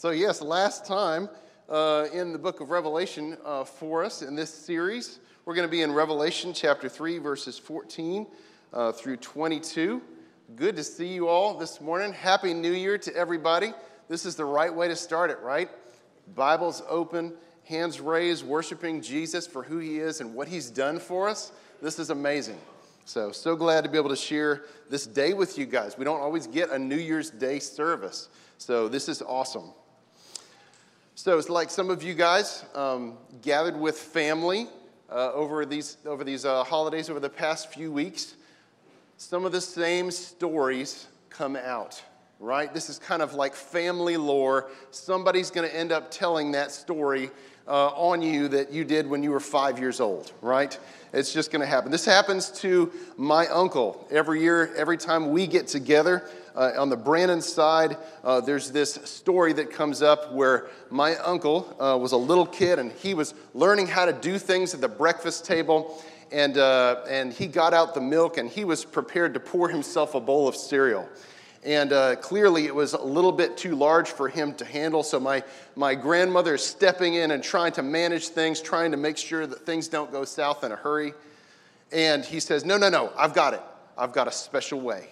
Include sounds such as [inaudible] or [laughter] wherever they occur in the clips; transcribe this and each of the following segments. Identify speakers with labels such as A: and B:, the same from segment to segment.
A: So, yes, last time uh, in the book of Revelation uh, for us in this series, we're going to be in Revelation chapter 3, verses 14 uh, through 22. Good to see you all this morning. Happy New Year to everybody. This is the right way to start it, right? Bibles open, hands raised, worshiping Jesus for who he is and what he's done for us. This is amazing. So, so glad to be able to share this day with you guys. We don't always get a New Year's Day service, so this is awesome. So, it's like some of you guys um, gathered with family uh, over these, over these uh, holidays over the past few weeks. Some of the same stories come out, right? This is kind of like family lore. Somebody's going to end up telling that story uh, on you that you did when you were five years old, right? It's just going to happen. This happens to my uncle every year, every time we get together. Uh, on the Brandon side, uh, there's this story that comes up where my uncle uh, was a little kid and he was learning how to do things at the breakfast table. And, uh, and he got out the milk and he was prepared to pour himself a bowl of cereal. And uh, clearly, it was a little bit too large for him to handle. So, my, my grandmother is stepping in and trying to manage things, trying to make sure that things don't go south in a hurry. And he says, No, no, no, I've got it. I've got a special way.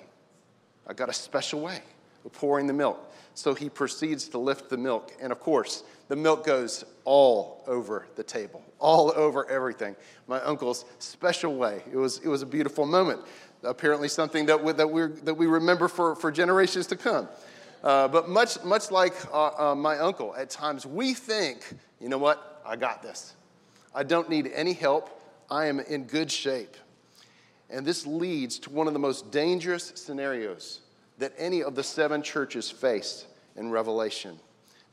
A: I've got a special way of pouring the milk. So, he proceeds to lift the milk. And of course, the milk goes all over the table, all over everything. My uncle's special way. It was, it was a beautiful moment apparently something that we, that we, that we remember for, for generations to come. Uh, but much, much like uh, uh, my uncle, at times we think, you know what, I got this. I don't need any help. I am in good shape. And this leads to one of the most dangerous scenarios that any of the seven churches face in Revelation.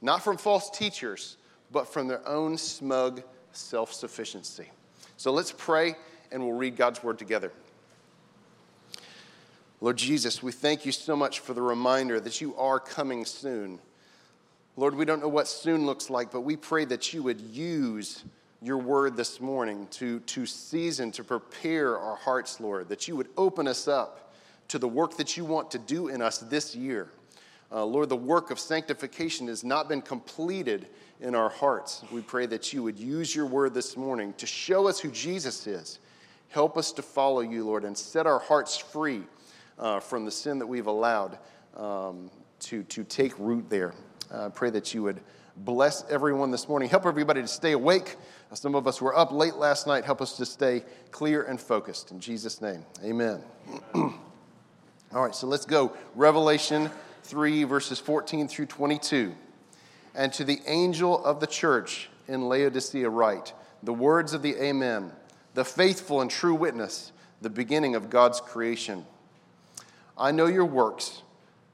A: Not from false teachers, but from their own smug self sufficiency. So let's pray and we'll read God's word together. Lord Jesus, we thank you so much for the reminder that you are coming soon. Lord, we don't know what soon looks like, but we pray that you would use your word this morning to, to season, to prepare our hearts, Lord, that you would open us up to the work that you want to do in us this year. Uh, Lord, the work of sanctification has not been completed in our hearts. We pray that you would use your word this morning to show us who Jesus is. Help us to follow you, Lord, and set our hearts free uh, from the sin that we've allowed um, to, to take root there. I uh, pray that you would bless everyone this morning. Help everybody to stay awake. Some of us were up late last night. Help us to stay clear and focused. In Jesus' name, amen. [clears throat] All right, so let's go. Revelation 3, verses 14 through 22. And to the angel of the church in Laodicea, write the words of the Amen, the faithful and true witness, the beginning of God's creation. I know your works.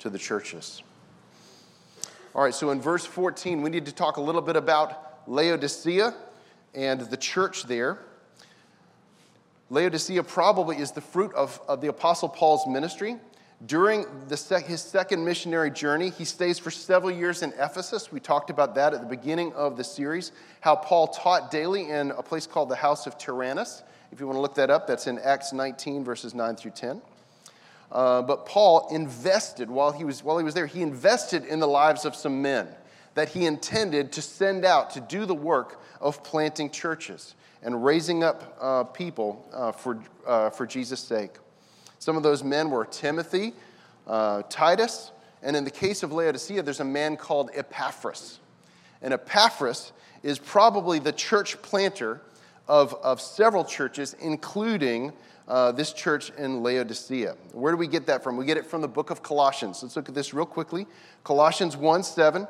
A: to the churches. All right, so in verse 14, we need to talk a little bit about Laodicea and the church there. Laodicea probably is the fruit of, of the Apostle Paul's ministry. During sec- his second missionary journey, he stays for several years in Ephesus. We talked about that at the beginning of the series, how Paul taught daily in a place called the House of Tyrannus. If you want to look that up, that's in Acts 19, verses 9 through 10. Uh, but Paul invested, while he, was, while he was there, he invested in the lives of some men that he intended to send out to do the work of planting churches and raising up uh, people uh, for, uh, for Jesus' sake. Some of those men were Timothy, uh, Titus, and in the case of Laodicea, there's a man called Epaphras. And Epaphras is probably the church planter of, of several churches, including uh, this church in Laodicea. Where do we get that from? We get it from the book of Colossians. Let's look at this real quickly. Colossians 1 7.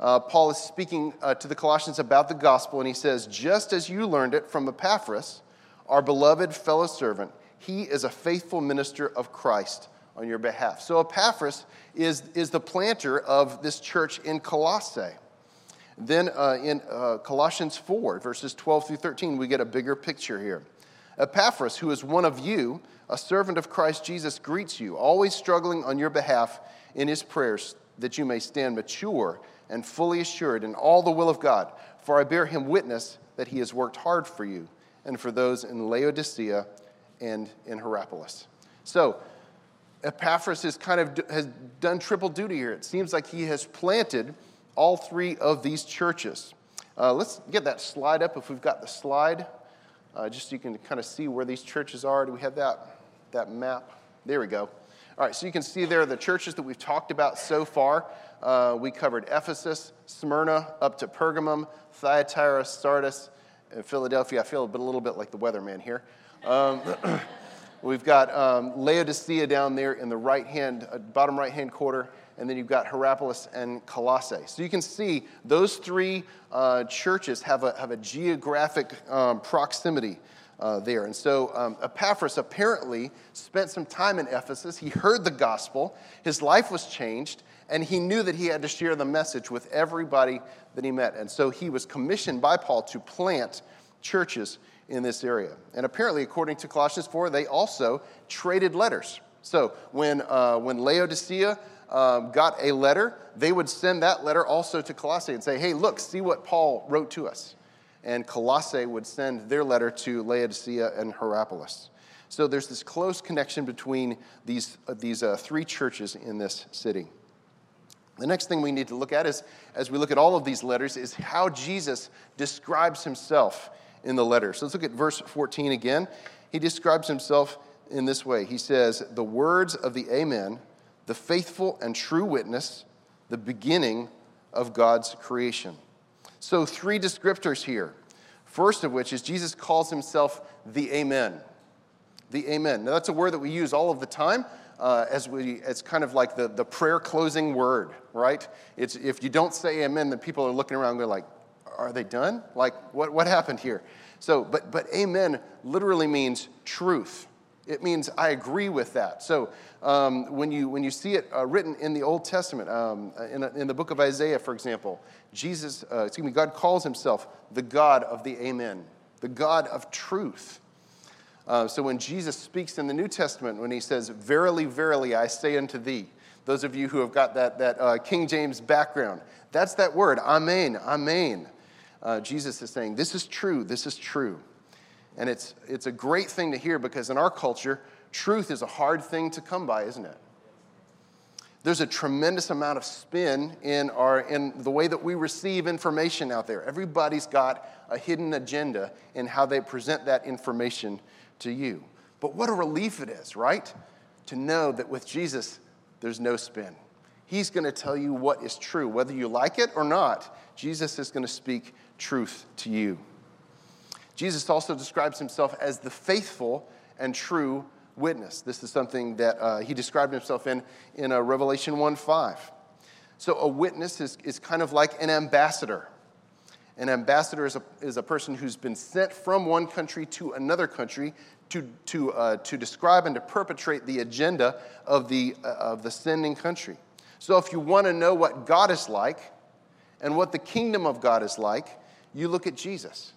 A: Uh, Paul is speaking uh, to the Colossians about the gospel, and he says, Just as you learned it from Epaphras, our beloved fellow servant, he is a faithful minister of Christ on your behalf. So Epaphras is, is the planter of this church in Colossae. Then uh, in uh, Colossians 4, verses 12 through 13, we get a bigger picture here. Epaphras, who is one of you, a servant of Christ Jesus, greets you, always struggling on your behalf in his prayers, that you may stand mature and fully assured in all the will of God. For I bear him witness that he has worked hard for you and for those in Laodicea and in Hierapolis. So, Epaphras is kind of has done triple duty here. It seems like he has planted all three of these churches. Uh, let's get that slide up if we've got the slide, uh, just so you can kind of see where these churches are. Do we have that, that map? There we go. All right, so you can see there the churches that we've talked about so far. Uh, we covered Ephesus, Smyrna, up to Pergamum, Thyatira, Sardis, and Philadelphia. I feel a, bit, a little bit like the weatherman here. Um, [clears throat] we've got um, Laodicea down there in the right hand, uh, bottom right hand quarter, and then you've got Hierapolis and Colossae. So you can see those three uh, churches have a, have a geographic um, proximity uh, there. And so um, Epaphras apparently spent some time in Ephesus. He heard the gospel, his life was changed, and he knew that he had to share the message with everybody that he met. And so he was commissioned by Paul to plant churches in this area. And apparently, according to Colossians 4, they also traded letters. So when, uh, when Laodicea um, got a letter, they would send that letter also to Colossae and say, hey, look, see what Paul wrote to us and Colossae would send their letter to Laodicea and Hierapolis. So there's this close connection between these, uh, these uh, three churches in this city. The next thing we need to look at is, as we look at all of these letters, is how Jesus describes himself in the letter. So let's look at verse 14 again. He describes himself in this way He says, The words of the Amen, the faithful and true witness, the beginning of God's creation. So, three descriptors here. First of which is Jesus calls himself the Amen. The Amen. Now, that's a word that we use all of the time. Uh, as we, it's kind of like the, the prayer closing word, right? It's, if you don't say amen, then people are looking around going like, are they done? Like, what, what happened here? So, but, but amen literally means truth. It means I agree with that. So um, when, you, when you see it uh, written in the Old Testament, um, in, in the book of Isaiah, for example, Jesus, uh, excuse me, God calls himself the God of the Amen, the God of truth. Uh, so when Jesus speaks in the New Testament, when he says, Verily, verily, I say unto thee, those of you who have got that, that uh, King James background, that's that word, Amen, Amen. Uh, Jesus is saying, This is true, this is true. And it's, it's a great thing to hear because in our culture, truth is a hard thing to come by, isn't it? There's a tremendous amount of spin in, our, in the way that we receive information out there. Everybody's got a hidden agenda in how they present that information to you. But what a relief it is, right? To know that with Jesus, there's no spin. He's going to tell you what is true. Whether you like it or not, Jesus is going to speak truth to you. Jesus also describes himself as the faithful and true witness. This is something that uh, he described himself in in uh, Revelation 1 5. So, a witness is, is kind of like an ambassador. An ambassador is a, is a person who's been sent from one country to another country to, to, uh, to describe and to perpetrate the agenda of the, uh, of the sending country. So, if you want to know what God is like and what the kingdom of God is like, you look at Jesus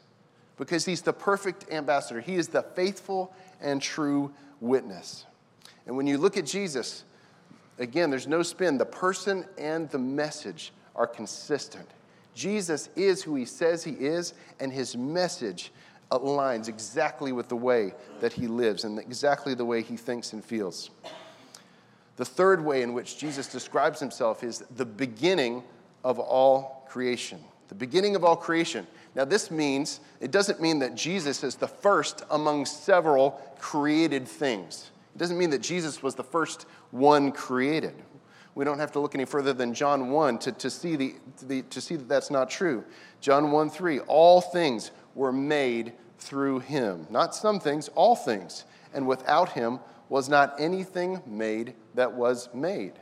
A: because he's the perfect ambassador. He is the faithful and true witness. And when you look at Jesus, again, there's no spin. The person and the message are consistent. Jesus is who he says he is, and his message aligns exactly with the way that he lives and exactly the way he thinks and feels. The third way in which Jesus describes himself is the beginning of all creation. The beginning of all creation. Now, this means, it doesn't mean that Jesus is the first among several created things. It doesn't mean that Jesus was the first one created. We don't have to look any further than John 1 to, to, see, the, the, to see that that's not true. John 1 3, all things were made through him. Not some things, all things. And without him was not anything made that was made.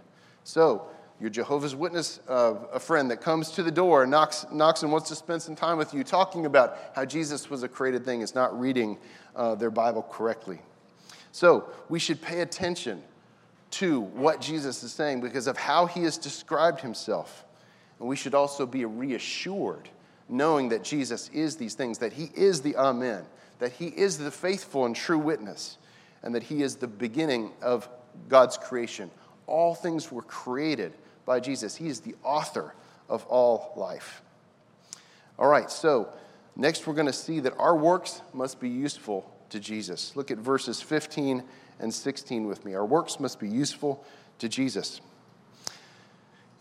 A: So, your Jehovah's Witness, uh, a friend that comes to the door, knocks, knocks and wants to spend some time with you, talking about how Jesus was a created thing, is not reading uh, their Bible correctly. So, we should pay attention to what Jesus is saying because of how he has described himself. And we should also be reassured, knowing that Jesus is these things, that he is the Amen, that he is the faithful and true witness, and that he is the beginning of God's creation. All things were created by Jesus. He is the author of all life. All right, so next we're going to see that our works must be useful to Jesus. Look at verses 15 and 16 with me. Our works must be useful to Jesus.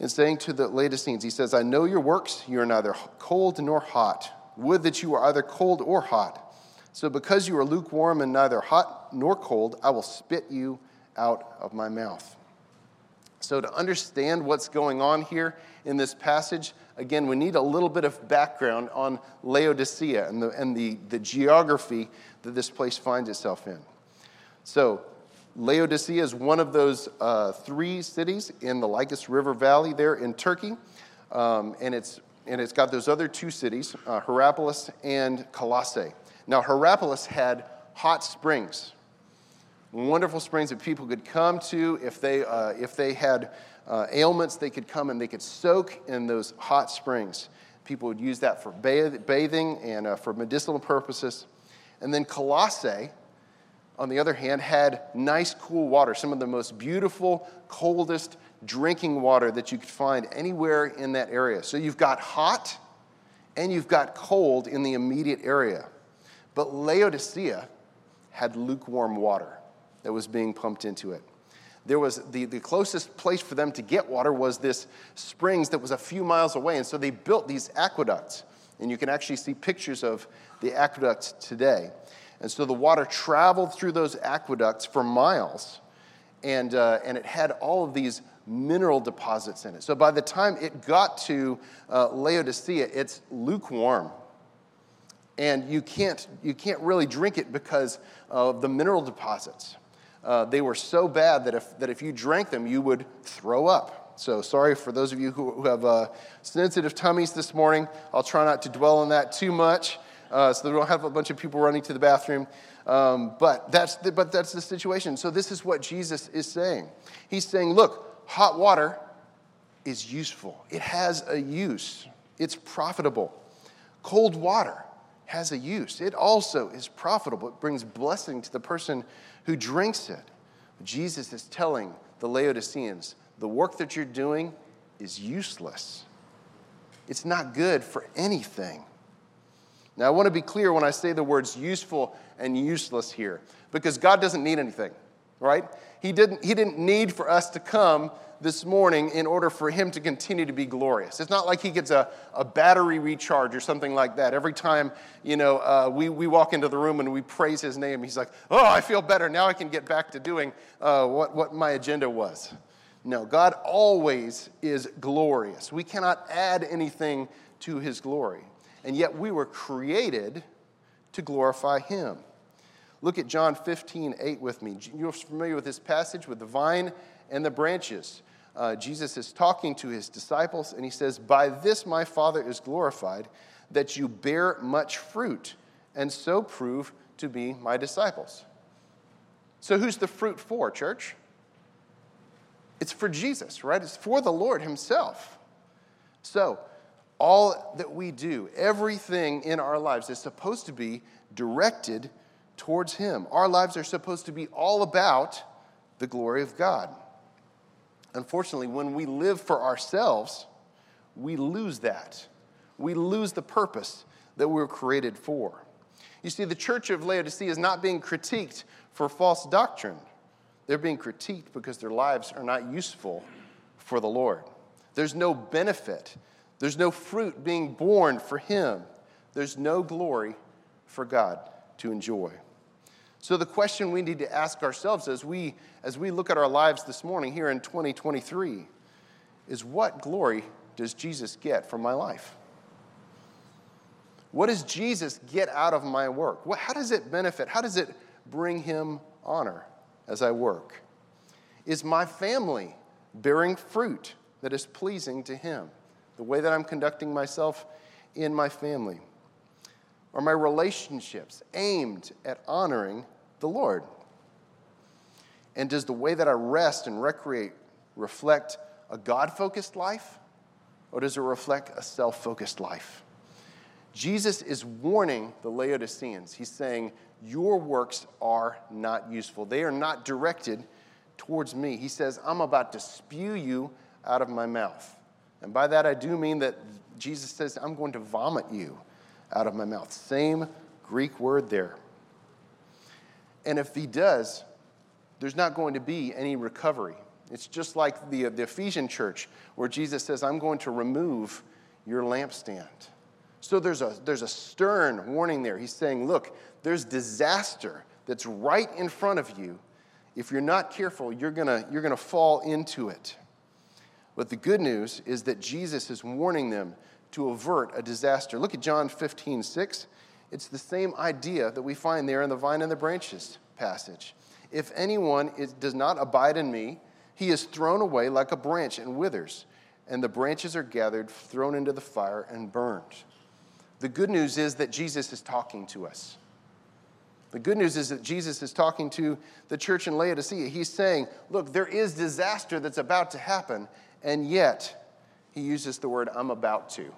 A: In saying to the Laodiceans, he says, I know your works. You are neither cold nor hot. Would that you were either cold or hot. So because you are lukewarm and neither hot nor cold, I will spit you out of my mouth. So, to understand what's going on here in this passage, again, we need a little bit of background on Laodicea and the, and the, the geography that this place finds itself in. So, Laodicea is one of those uh, three cities in the Lycus River Valley there in Turkey. Um, and, it's, and it's got those other two cities, uh, Hierapolis and Colossae. Now, Hierapolis had hot springs, wonderful springs that people could come to. If they, uh, if they had uh, ailments, they could come and they could soak in those hot springs. People would use that for bathing and uh, for medicinal purposes. And then Colossae on the other hand, had nice, cool water, some of the most beautiful, coldest drinking water that you could find anywhere in that area. So you've got hot and you've got cold in the immediate area. But Laodicea had lukewarm water that was being pumped into it. There was the, the closest place for them to get water was this springs that was a few miles away. And so they built these aqueducts. And you can actually see pictures of the aqueducts today. And so the water traveled through those aqueducts for miles, and, uh, and it had all of these mineral deposits in it. So by the time it got to uh, Laodicea, it's lukewarm. And you can't, you can't really drink it because of the mineral deposits. Uh, they were so bad that if, that if you drank them, you would throw up. So, sorry for those of you who, who have uh, sensitive tummies this morning. I'll try not to dwell on that too much uh, so we don't have a bunch of people running to the bathroom. Um, but, that's the, but that's the situation. So this is what Jesus is saying. He's saying, look, hot water is useful, it has a use, it's profitable. Cold water has a use, it also is profitable. It brings blessing to the person who drinks it. Jesus is telling the Laodiceans, the work that you're doing is useless. It's not good for anything. Now, I want to be clear when I say the words useful and useless here, because God doesn't need anything, right? He didn't, he didn't need for us to come this morning in order for him to continue to be glorious. It's not like he gets a, a battery recharge or something like that. Every time, you know, uh, we, we walk into the room and we praise his name, he's like, oh, I feel better. Now I can get back to doing uh, what, what my agenda was. No, God always is glorious. We cannot add anything to his glory and yet we were created to glorify him. Look at John 15, 8 with me. You're familiar with this passage with the vine and the branches. Uh, Jesus is talking to his disciples, and he says, By this my Father is glorified, that you bear much fruit, and so prove to be my disciples. So, who's the fruit for, church? It's for Jesus, right? It's for the Lord Himself. So, all that we do, everything in our lives is supposed to be directed towards Him. Our lives are supposed to be all about the glory of God. Unfortunately, when we live for ourselves, we lose that. We lose the purpose that we were created for. You see, the church of Laodicea is not being critiqued for false doctrine. They're being critiqued because their lives are not useful for the Lord. There's no benefit there's no fruit being borne for him. There's no glory for God to enjoy. So, the question we need to ask ourselves as we, as we look at our lives this morning here in 2023 is what glory does Jesus get from my life? What does Jesus get out of my work? What, how does it benefit? How does it bring him honor as I work? Is my family bearing fruit that is pleasing to him? The way that I'm conducting myself in my family? Are my relationships aimed at honoring the Lord? And does the way that I rest and recreate reflect a God focused life or does it reflect a self focused life? Jesus is warning the Laodiceans. He's saying, Your works are not useful, they are not directed towards me. He says, I'm about to spew you out of my mouth. And by that, I do mean that Jesus says, I'm going to vomit you out of my mouth. Same Greek word there. And if he does, there's not going to be any recovery. It's just like the, the Ephesian church where Jesus says, I'm going to remove your lampstand. So there's a, there's a stern warning there. He's saying, Look, there's disaster that's right in front of you. If you're not careful, you're going you're going to fall into it. But the good news is that Jesus is warning them to avert a disaster. Look at John 15, 6. It's the same idea that we find there in the vine and the branches passage. If anyone is, does not abide in me, he is thrown away like a branch and withers, and the branches are gathered, thrown into the fire, and burned. The good news is that Jesus is talking to us. The good news is that Jesus is talking to the church in Laodicea. He's saying, Look, there is disaster that's about to happen, and yet he uses the word, I'm about to.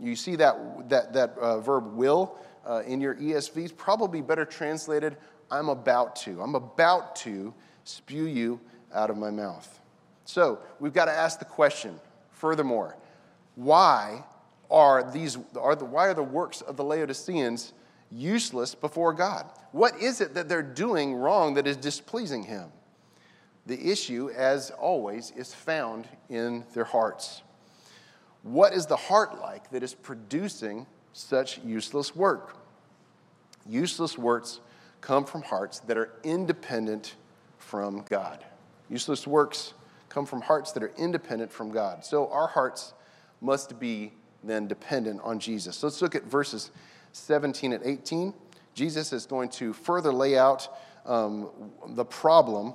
A: You see that, that, that uh, verb will uh, in your ESVs, probably better translated, I'm about to. I'm about to spew you out of my mouth. So we've got to ask the question, furthermore, why are these are the, why are the works of the Laodiceans useless before God? What is it that they're doing wrong that is displeasing him? The issue, as always, is found in their hearts. What is the heart like that is producing such useless work? Useless works come from hearts that are independent from God. Useless works come from hearts that are independent from God. So our hearts must be then dependent on Jesus. So let's look at verses 17 and 18. Jesus is going to further lay out um, the problem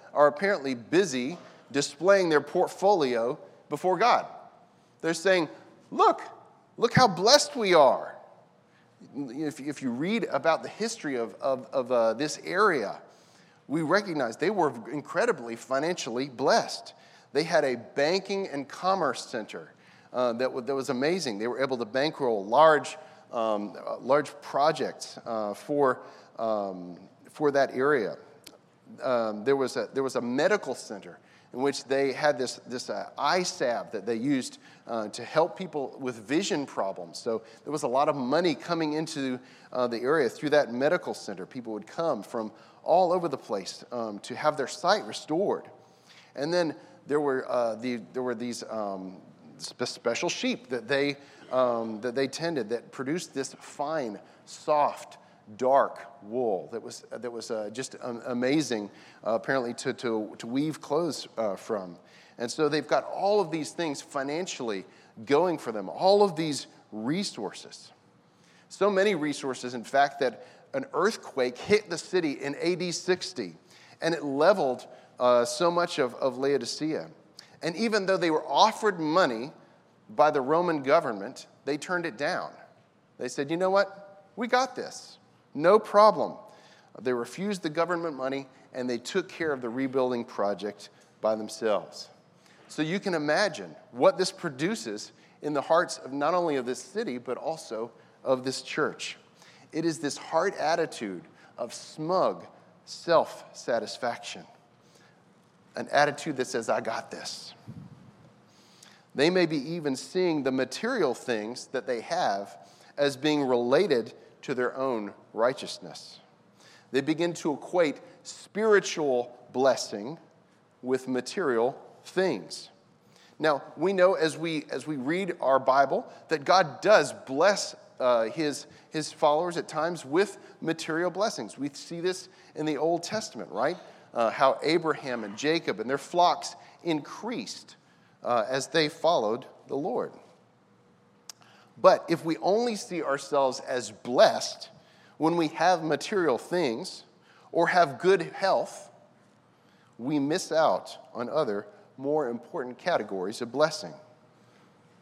A: are apparently busy displaying their portfolio before God. They're saying, Look, look how blessed we are if, if you read about the history of, of, of uh, this area, we recognize they were incredibly financially blessed. They had a banking and commerce center uh, that, w- that was amazing. They were able to bankroll large, um, large projects uh, for, um, for that area. Um, there, was a, there was a medical center in which they had this, this uh, eye salve that they used uh, to help people with vision problems. So there was a lot of money coming into uh, the area through that medical center. People would come from all over the place um, to have their sight restored. And then there were, uh, the, there were these um, special sheep that they, um, that they tended that produced this fine, soft, dark wool that was, that was uh, just amazing, uh, apparently, to, to, to weave clothes uh, from. And so they've got all of these things financially going for them, all of these resources. So many resources, in fact, that an earthquake hit the city in AD 60 and it leveled uh, so much of, of Laodicea. And even though they were offered money by the Roman government, they turned it down. They said, you know what? We got this. No problem. They refused the government money and they took care of the rebuilding project by themselves. So you can imagine what this produces in the hearts of not only of this city, but also of this church. It is this heart attitude of smug self satisfaction, an attitude that says, I got this. They may be even seeing the material things that they have as being related to their own righteousness. They begin to equate spiritual blessing with material things. Now, we know as we, as we read our Bible that God does bless uh, his, his followers at times with material blessings. We see this in the Old Testament, right? Uh, how Abraham and Jacob and their flocks increased uh, as they followed the Lord. But if we only see ourselves as blessed when we have material things or have good health, we miss out on other more important categories of blessing,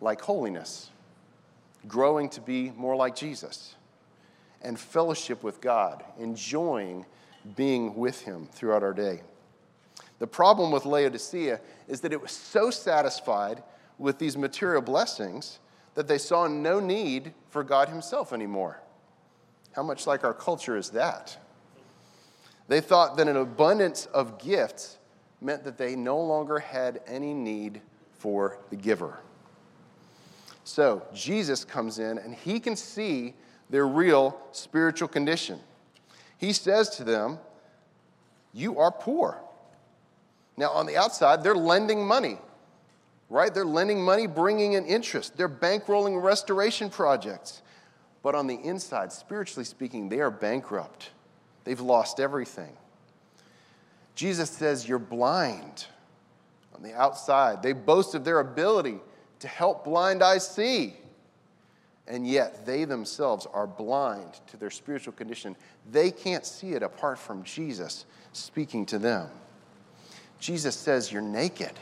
A: like holiness, growing to be more like Jesus, and fellowship with God, enjoying being with Him throughout our day. The problem with Laodicea is that it was so satisfied with these material blessings that they saw no need for God Himself anymore. How much like our culture is that? They thought that an abundance of gifts meant that they no longer had any need for the giver. So Jesus comes in and he can see their real spiritual condition. He says to them, You are poor. Now, on the outside, they're lending money, right? They're lending money, bringing in interest. They're bankrolling restoration projects. But on the inside, spiritually speaking, they are bankrupt. They've lost everything. Jesus says, You're blind on the outside. They boast of their ability to help blind eyes see. And yet, they themselves are blind to their spiritual condition. They can't see it apart from Jesus speaking to them. Jesus says, You're naked.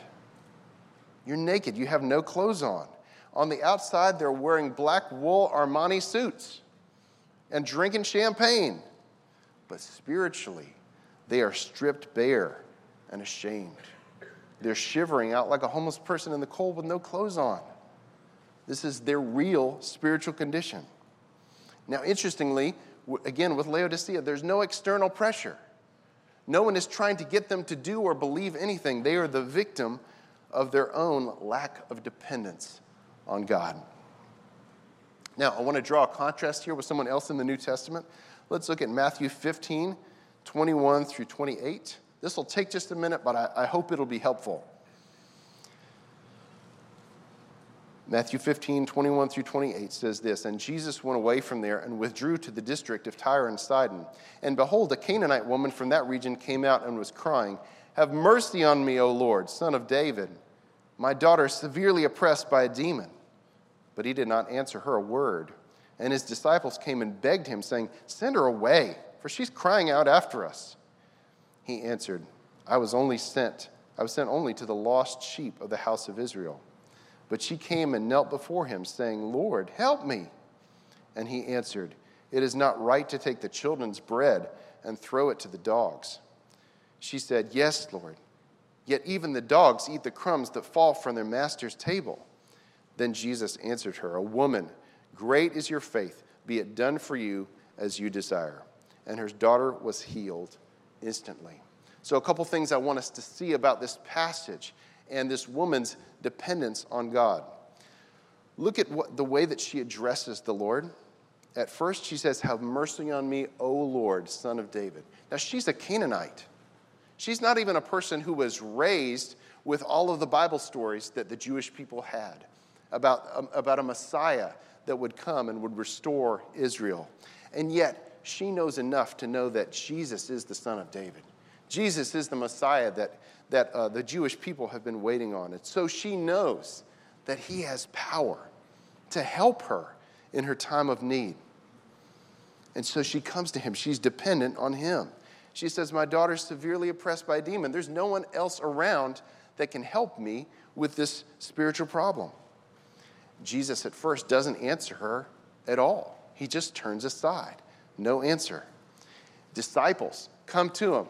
A: You're naked. You have no clothes on. On the outside, they're wearing black wool Armani suits and drinking champagne. But spiritually, they are stripped bare and ashamed. They're shivering out like a homeless person in the cold with no clothes on. This is their real spiritual condition. Now, interestingly, again, with Laodicea, there's no external pressure. No one is trying to get them to do or believe anything. They are the victim of their own lack of dependence on God. Now, I want to draw a contrast here with someone else in the New Testament. Let's look at Matthew 15, 21 through 28. This will take just a minute, but I, I hope it'll be helpful. Matthew 15, 21 through 28 says this And Jesus went away from there and withdrew to the district of Tyre and Sidon. And behold, a Canaanite woman from that region came out and was crying, Have mercy on me, O Lord, son of David. My daughter is severely oppressed by a demon. But he did not answer her a word. And his disciples came and begged him, saying, Send her away for she's crying out after us. He answered, I was only sent, I was sent only to the lost sheep of the house of Israel. But she came and knelt before him, saying, Lord, help me. And he answered, It is not right to take the children's bread and throw it to the dogs. She said, Yes, Lord. Yet even the dogs eat the crumbs that fall from their master's table. Then Jesus answered her, A woman, great is your faith. Be it done for you as you desire and her daughter was healed instantly. So, a couple things I want us to see about this passage and this woman's dependence on God. Look at what, the way that she addresses the Lord. At first, she says, Have mercy on me, O Lord, son of David. Now, she's a Canaanite. She's not even a person who was raised with all of the Bible stories that the Jewish people had about, um, about a Messiah that would come and would restore Israel. And yet, she knows enough to know that Jesus is the Son of David. Jesus is the Messiah that, that uh, the Jewish people have been waiting on. And so she knows that he has power to help her in her time of need. And so she comes to him. She's dependent on him. She says, My daughter's severely oppressed by a demon. There's no one else around that can help me with this spiritual problem. Jesus at first doesn't answer her at all, he just turns aside. No answer. Disciples come to him.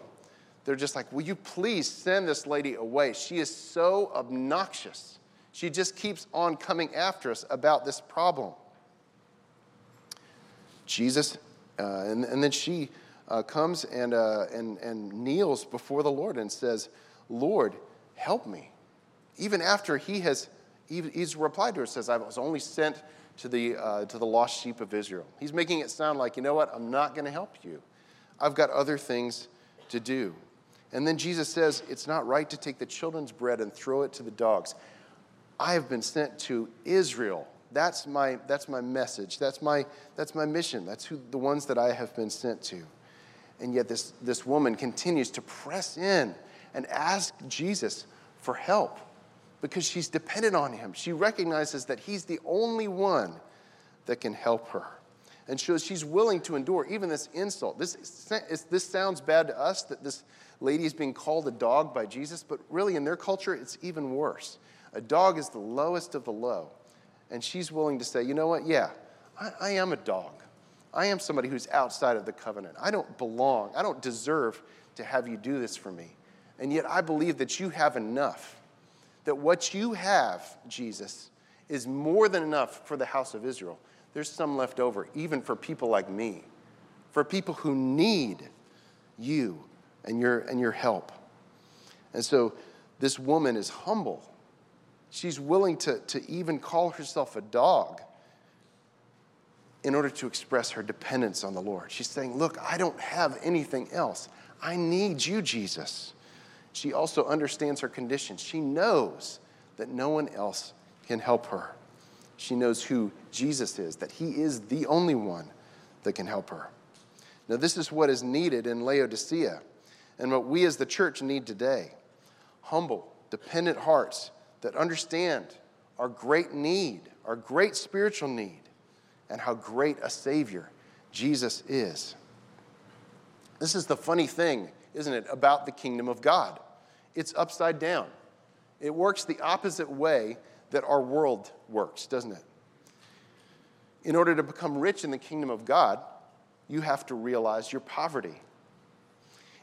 A: They're just like, Will you please send this lady away? She is so obnoxious. She just keeps on coming after us about this problem. Jesus, uh, and, and, then she uh, comes and, uh, and, and kneels before the Lord and says, Lord, help me. Even after he has he's replied to her, says, I was only sent to the, uh, to the lost sheep of Israel. He's making it sound like, you know what, I'm not going to help you. I've got other things to do. And then Jesus says, It's not right to take the children's bread and throw it to the dogs. I have been sent to Israel. That's my, that's my message. That's my, that's my mission. That's who, the ones that I have been sent to. And yet, this, this woman continues to press in and ask Jesus for help because she's dependent on him. She recognizes that he's the only one that can help her. And so she's willing to endure even this insult. This, this sounds bad to us that this lady is being called a dog by Jesus, but really in their culture, it's even worse. A dog is the lowest of the low. And she's willing to say, you know what? Yeah, I, I am a dog. I am somebody who's outside of the covenant. I don't belong. I don't deserve to have you do this for me. And yet I believe that you have enough that what you have, Jesus, is more than enough for the house of Israel. There's some left over, even for people like me, for people who need you and your, and your help. And so this woman is humble. She's willing to, to even call herself a dog in order to express her dependence on the Lord. She's saying, Look, I don't have anything else. I need you, Jesus she also understands her condition. She knows that no one else can help her. She knows who Jesus is, that he is the only one that can help her. Now, this is what is needed in Laodicea and what we as the church need today humble, dependent hearts that understand our great need, our great spiritual need, and how great a Savior Jesus is. This is the funny thing, isn't it, about the kingdom of God? it's upside down. It works the opposite way that our world works, doesn't it? In order to become rich in the kingdom of God, you have to realize your poverty.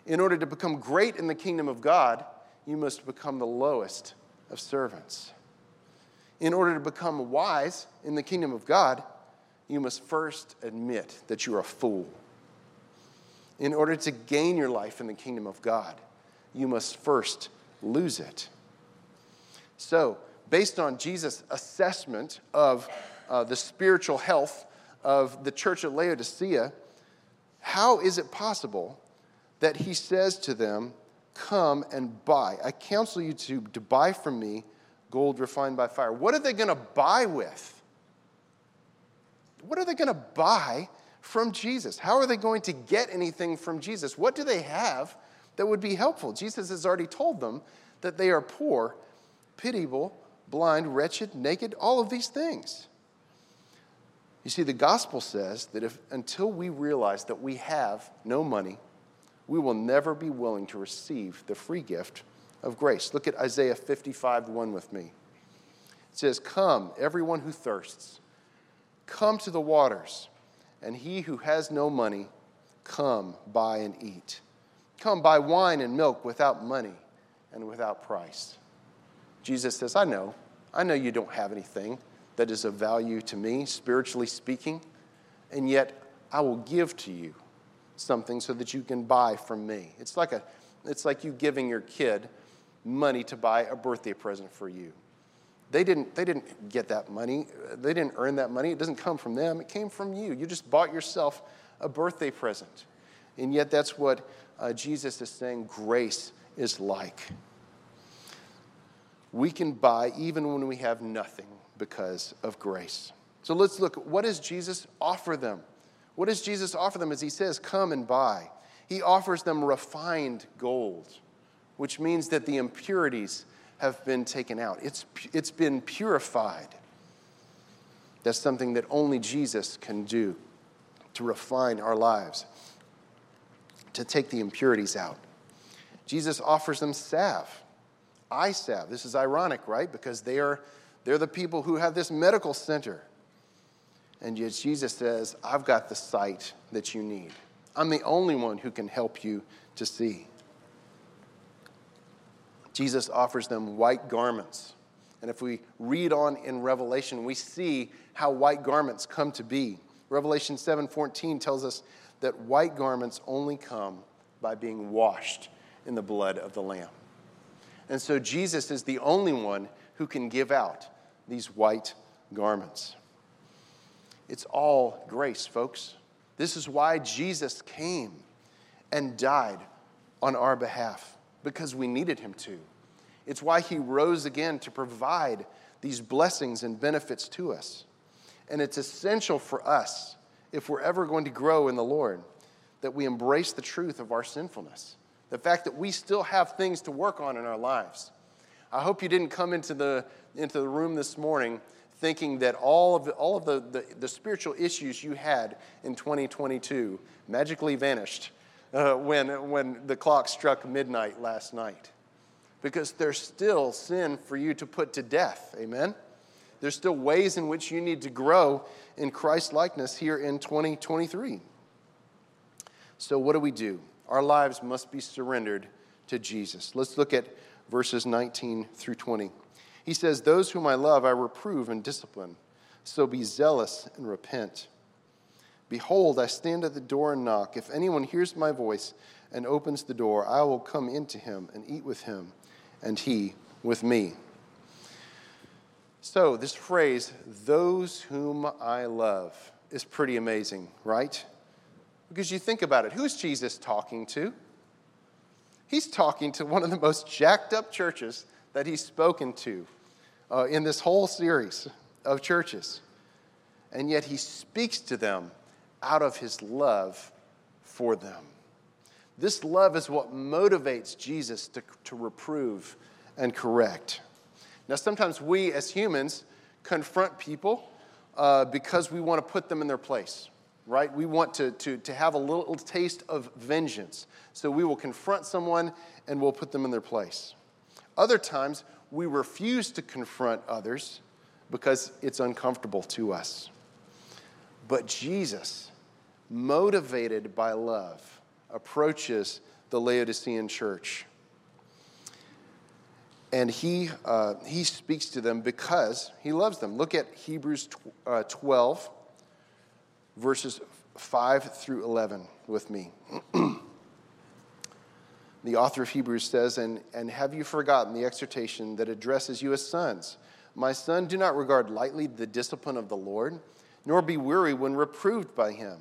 A: In order to become great in the kingdom of God, you must become the lowest of servants. In order to become wise in the kingdom of God, you must first admit that you're a fool. In order to gain your life in the kingdom of God, you must first lose it. So, based on Jesus' assessment of uh, the spiritual health of the church at Laodicea, how is it possible that he says to them, Come and buy? I counsel you to, to buy from me gold refined by fire. What are they going to buy with? What are they going to buy from Jesus? How are they going to get anything from Jesus? What do they have that would be helpful. Jesus has already told them that they are poor, pitiable, blind, wretched, naked, all of these things. You see, the gospel says that if until we realize that we have no money, we will never be willing to receive the free gift of grace. Look at Isaiah 55 1 with me. It says, Come, everyone who thirsts, come to the waters, and he who has no money, come, buy and eat. Come buy wine and milk without money and without price. Jesus says, I know. I know you don't have anything that is of value to me, spiritually speaking, and yet I will give to you something so that you can buy from me. It's like, a, it's like you giving your kid money to buy a birthday present for you. They didn't, they didn't get that money. They didn't earn that money. It doesn't come from them. It came from you. You just bought yourself a birthday present. And yet, that's what uh, Jesus is saying grace is like. We can buy even when we have nothing because of grace. So let's look. What does Jesus offer them? What does Jesus offer them as he says, Come and buy? He offers them refined gold, which means that the impurities have been taken out, it's, it's been purified. That's something that only Jesus can do to refine our lives to take the impurities out. Jesus offers them salve, eye salve. This is ironic, right? Because they are, they're the people who have this medical center. And yet Jesus says, I've got the sight that you need. I'm the only one who can help you to see. Jesus offers them white garments. And if we read on in Revelation, we see how white garments come to be. Revelation 7:14 tells us that white garments only come by being washed in the blood of the Lamb. And so Jesus is the only one who can give out these white garments. It's all grace, folks. This is why Jesus came and died on our behalf, because we needed him to. It's why he rose again to provide these blessings and benefits to us. And it's essential for us, if we're ever going to grow in the Lord, that we embrace the truth of our sinfulness. The fact that we still have things to work on in our lives. I hope you didn't come into the, into the room this morning thinking that all of, the, all of the, the, the spiritual issues you had in 2022 magically vanished uh, when, when the clock struck midnight last night. Because there's still sin for you to put to death. Amen? There's still ways in which you need to grow in Christ likeness here in 2023. So, what do we do? Our lives must be surrendered to Jesus. Let's look at verses 19 through 20. He says, Those whom I love, I reprove and discipline. So be zealous and repent. Behold, I stand at the door and knock. If anyone hears my voice and opens the door, I will come into him and eat with him, and he with me. So, this phrase, those whom I love, is pretty amazing, right? Because you think about it who's Jesus talking to? He's talking to one of the most jacked up churches that he's spoken to uh, in this whole series of churches. And yet he speaks to them out of his love for them. This love is what motivates Jesus to, to reprove and correct. Now, sometimes we as humans confront people uh, because we want to put them in their place, right? We want to, to, to have a little taste of vengeance. So we will confront someone and we'll put them in their place. Other times, we refuse to confront others because it's uncomfortable to us. But Jesus, motivated by love, approaches the Laodicean church. And he, uh, he speaks to them because he loves them. Look at Hebrews uh, 12, verses 5 through 11 with me. [clears throat] The author of Hebrews says, and, and have you forgotten the exhortation that addresses you as sons? My son, do not regard lightly the discipline of the Lord, nor be weary when reproved by him.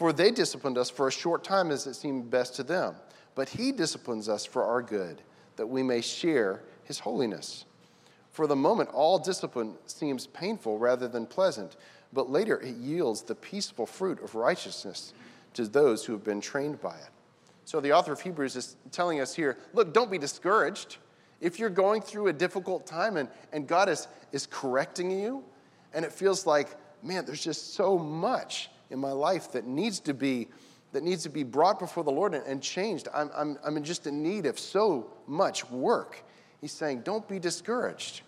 A: For they disciplined us for a short time as it seemed best to them, but He disciplines us for our good, that we may share His holiness. For the moment, all discipline seems painful rather than pleasant, but later it yields the peaceful fruit of righteousness to those who have been trained by it. So the author of Hebrews is telling us here look, don't be discouraged. If you're going through a difficult time and, and God is, is correcting you, and it feels like, man, there's just so much in my life that needs to be that needs to be brought before the Lord and, and changed. I'm, I'm, I'm just in need of so much work. He's saying, don't be discouraged.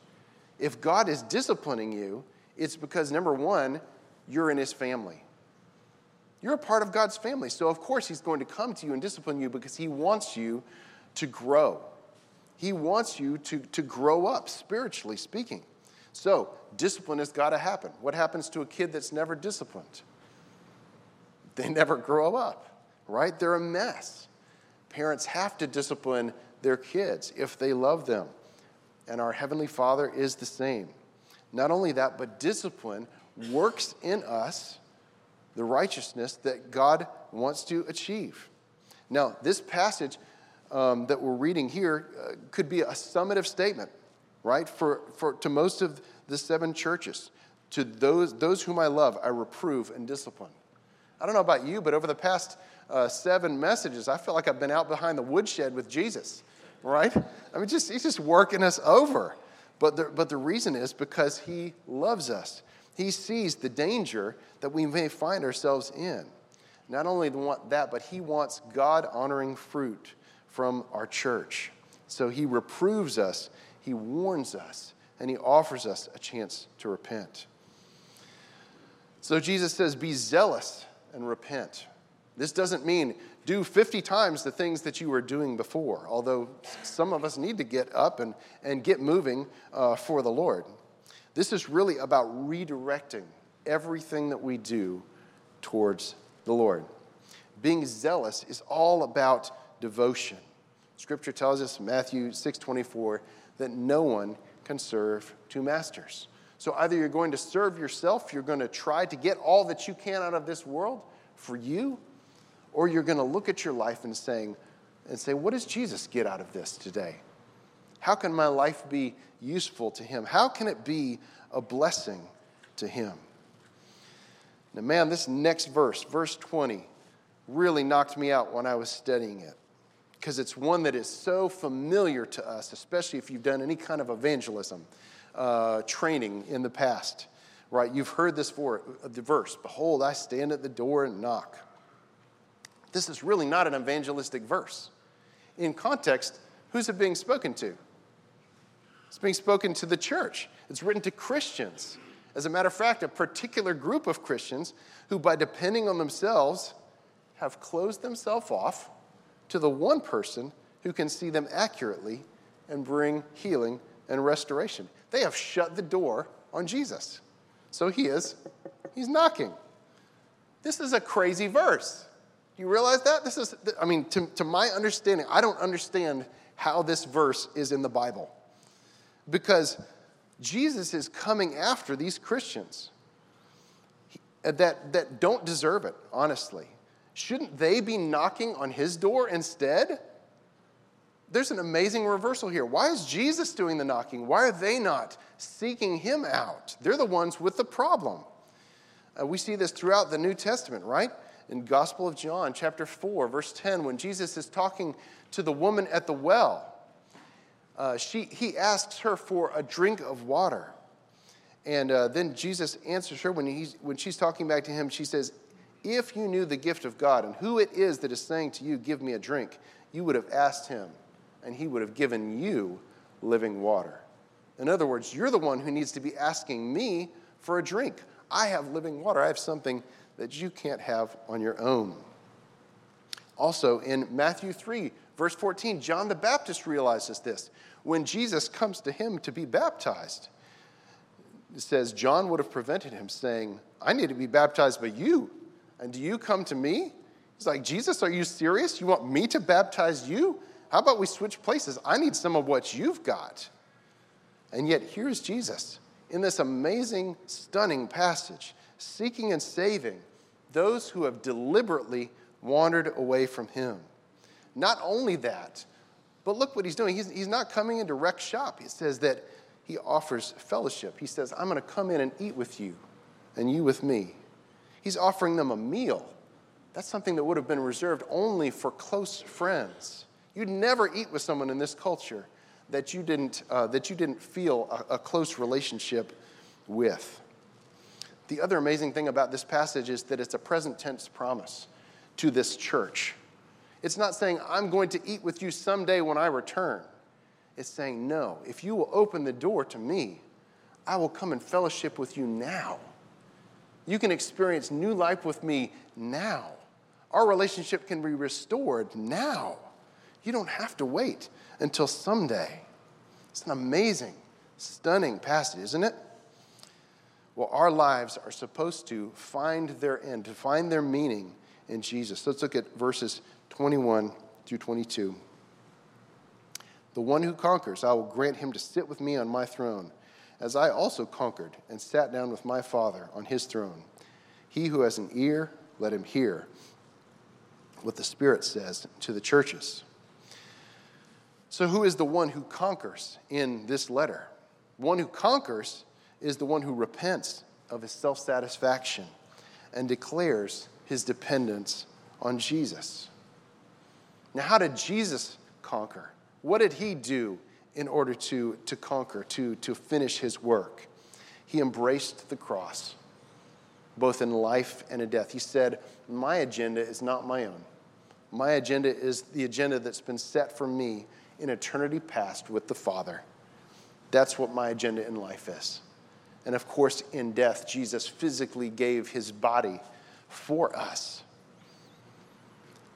A: If God is disciplining you, it's because number one, you're in his family. You're a part of God's family. So, of course, He's going to come to you and discipline you because He wants you to grow. He wants you to, to grow up, spiritually speaking. So, discipline has got to happen. What happens to a kid that's never disciplined? They never grow up, right? They're a mess. Parents have to discipline their kids if they love them. And our Heavenly Father is the same. Not only that, but discipline works in us the righteousness that God wants to achieve. Now, this passage um, that we're reading here uh, could be a summative statement, right? For, for, to most of the seven churches. To those, those whom I love, I reprove and discipline. I don't know about you, but over the past uh, seven messages, I feel like I've been out behind the woodshed with Jesus, right? I mean, just, he's just working us over. But the, but the reason is because he loves us. He sees the danger that we may find ourselves in. Not only that, but he wants God honoring fruit from our church. So he reproves us, he warns us, and he offers us a chance to repent. So Jesus says, Be zealous and repent. This doesn't mean do 50 times the things that you were doing before, although some of us need to get up and, and get moving uh, for the Lord. This is really about redirecting everything that we do towards the Lord. Being zealous is all about devotion. Scripture tells us, Matthew 6:24, that no one can serve two masters. So either you're going to serve yourself, you're going to try to get all that you can out of this world for you, or you're going to look at your life and saying and say, what does Jesus get out of this today? How can my life be useful to him? How can it be a blessing to him? Now, man, this next verse, verse 20, really knocked me out when I was studying it because it's one that is so familiar to us, especially if you've done any kind of evangelism uh, training in the past, right? You've heard this for, the verse Behold, I stand at the door and knock. This is really not an evangelistic verse. In context, who's it being spoken to? It's being spoken to the church. It's written to Christians. As a matter of fact, a particular group of Christians who, by depending on themselves, have closed themselves off to the one person who can see them accurately and bring healing and restoration. They have shut the door on Jesus. So he is, he's knocking. This is a crazy verse. Do you realize that? This is, I mean, to, to my understanding, I don't understand how this verse is in the Bible. Because Jesus is coming after these Christians that, that don't deserve it, honestly. Shouldn't they be knocking on his door instead? There's an amazing reversal here. Why is Jesus doing the knocking? Why are they not seeking him out? They're the ones with the problem. Uh, we see this throughout the New Testament, right? In Gospel of John, chapter 4, verse 10, when Jesus is talking to the woman at the well, uh, she, he asks her for a drink of water. And uh, then Jesus answers her when, he's, when she's talking back to him. She says, if you knew the gift of God and who it is that is saying to you, Give me a drink, you would have asked him, and he would have given you living water. In other words, you're the one who needs to be asking me for a drink. I have living water. I have something that you can't have on your own. Also, in Matthew 3, verse 14, John the Baptist realizes this. When Jesus comes to him to be baptized, it says, John would have prevented him, saying, I need to be baptized by you and do you come to me? He's like, Jesus, are you serious? You want me to baptize you? How about we switch places? I need some of what you've got. And yet, here's Jesus in this amazing, stunning passage, seeking and saving those who have deliberately wandered away from him. Not only that, but look what he's doing. He's, he's not coming in direct shop. He says that he offers fellowship. He says, I'm going to come in and eat with you, and you with me. He's offering them a meal. That's something that would have been reserved only for close friends. You'd never eat with someone in this culture that you didn't, uh, that you didn't feel a, a close relationship with. The other amazing thing about this passage is that it's a present tense promise to this church. It's not saying, I'm going to eat with you someday when I return. It's saying, no, if you will open the door to me, I will come and fellowship with you now. You can experience new life with me now. Our relationship can be restored now. You don't have to wait until someday. It's an amazing, stunning passage, isn't it? Well, our lives are supposed to find their end, to find their meaning in Jesus. Let's look at verses 21 through 22. The one who conquers, I will grant him to sit with me on my throne as I also conquered and sat down with my Father on his throne. He who has an ear, let him hear what the Spirit says to the churches. So, who is the one who conquers in this letter? One who conquers is the one who repents of his self satisfaction and declares his dependence on Jesus. Now, how did Jesus conquer? What did he do in order to, to conquer, to, to finish his work. He embraced the cross, both in life and in death. He said, My agenda is not my own. My agenda is the agenda that's been set for me in eternity past with the Father. That's what my agenda in life is. And of course, in death, Jesus physically gave his body for us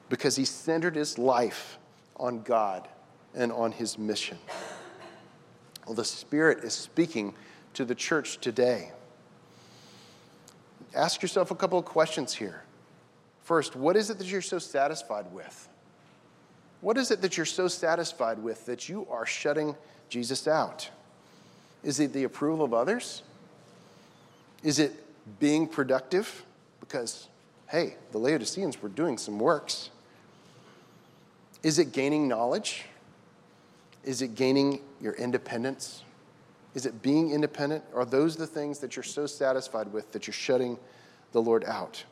A: because he centered his life on God and on his mission. Well, the Spirit is speaking to the church today. Ask yourself a couple of questions here. First, what is it that you're so satisfied with? What is it that you're so satisfied with that you are shutting Jesus out? Is it the approval of others? Is it being productive? Because, hey, the Laodiceans were doing some works. Is it gaining knowledge? Is it gaining your independence? Is it being independent? Are those the things that you're so satisfied with that you're shutting the Lord out?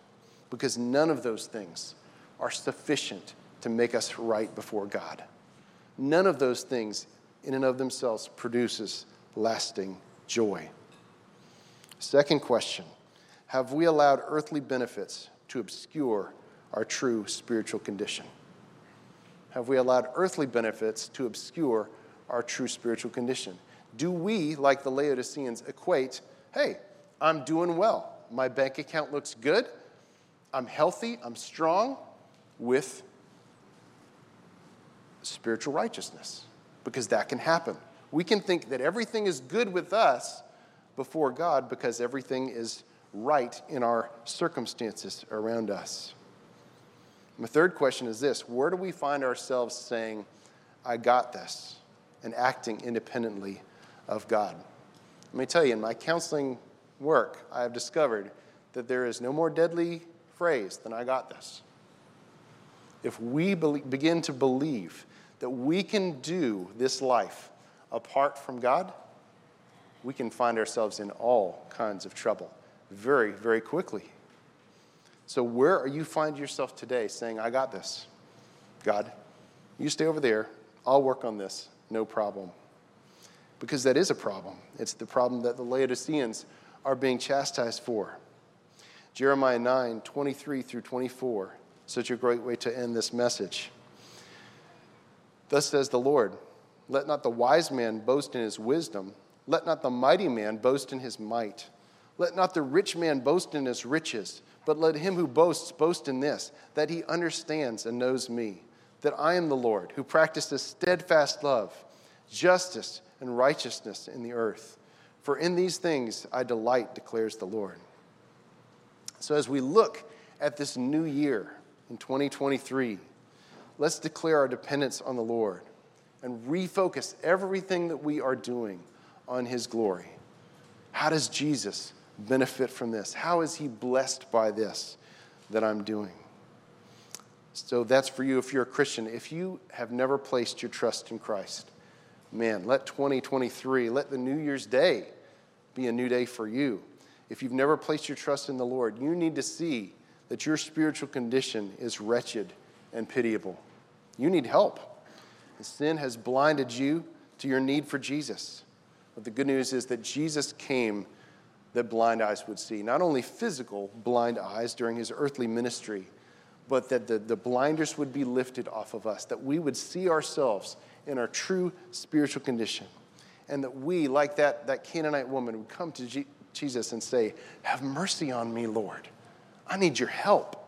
A: Because none of those things are sufficient to make us right before God. None of those things in and of themselves produces lasting joy. Second question Have we allowed earthly benefits to obscure our true spiritual condition? have we allowed earthly benefits to obscure our true spiritual condition? Do we, like the Laodiceans, equate, hey, I'm doing well, my bank account looks good, I'm healthy, I'm strong, with spiritual righteousness? Because that can happen. We can think that everything is good with us before God because everything is right in our circumstances around us. My third question is this Where do we find ourselves saying, I got this, and acting independently of God? Let me tell you, in my counseling work, I have discovered that there is no more deadly phrase than I got this. If we begin to believe that we can do this life apart from God, we can find ourselves in all kinds of trouble very, very quickly. So, where are you find yourself today saying, I got this? God, you stay over there. I'll work on this. No problem. Because that is a problem. It's the problem that the Laodiceans are being chastised for. Jeremiah 9, 23 through 24. Such a great way to end this message. Thus says the Lord Let not the wise man boast in his wisdom, let not the mighty man boast in his might, let not the rich man boast in his riches but let him who boasts boast in this, that he understands and knows me, that I am the Lord, who practices steadfast love, justice, and righteousness in the earth. For in these things I delight, declares the Lord. So as we look at this new year in 2023, let's declare our dependence on the Lord and refocus everything that we are doing on his glory. How does Jesus benefit from this? How is he blessed by this that I'm doing? So that's for you if you're a Christian. If you have never placed your trust in Christ, man, let 2023, let the New Year's Day be a new day for you. If you've never placed your trust in the Lord, you need to see that your spiritual condition is wretched and pitiable. You need help. sin has blinded you to your need for Jesus. But the good news is that Jesus came that blind eyes would see. Not only physical blind eyes during his earthly ministry, but that the, the blinders would be lifted off of us, that we would see ourselves in our true spiritual condition. And that we, like that, that Canaanite woman, would come to G- Jesus and say, Have mercy on me, Lord. I need your help.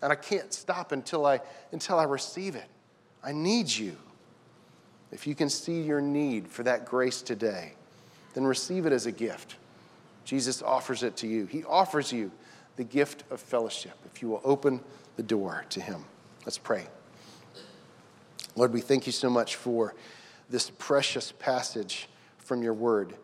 A: And I can't stop until I, until I receive it. I need you. If you can see your need for that grace today, then receive it as a gift. Jesus offers it to you. He offers you the gift of fellowship if you will open the door to Him. Let's pray. Lord, we thank you so much for this precious passage from your word.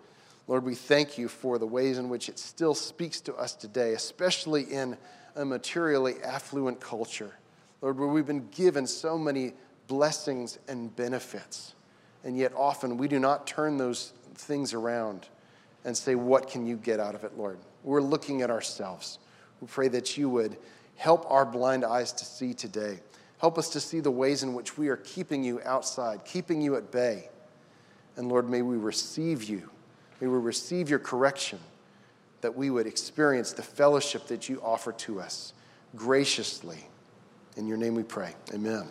A: Lord, we thank you for the ways in which it still speaks to us today, especially in a materially affluent culture. Lord, where we've been given so many blessings and benefits, and yet often we do not turn those things around and say, What can you get out of it, Lord? We're looking at ourselves. We pray that you would help our blind eyes to see today. Help us to see the ways in which we are keeping you outside, keeping you at bay. And Lord, may we receive you. May we receive your correction, that we would experience the fellowship that you offer to us graciously. In your name we pray. Amen.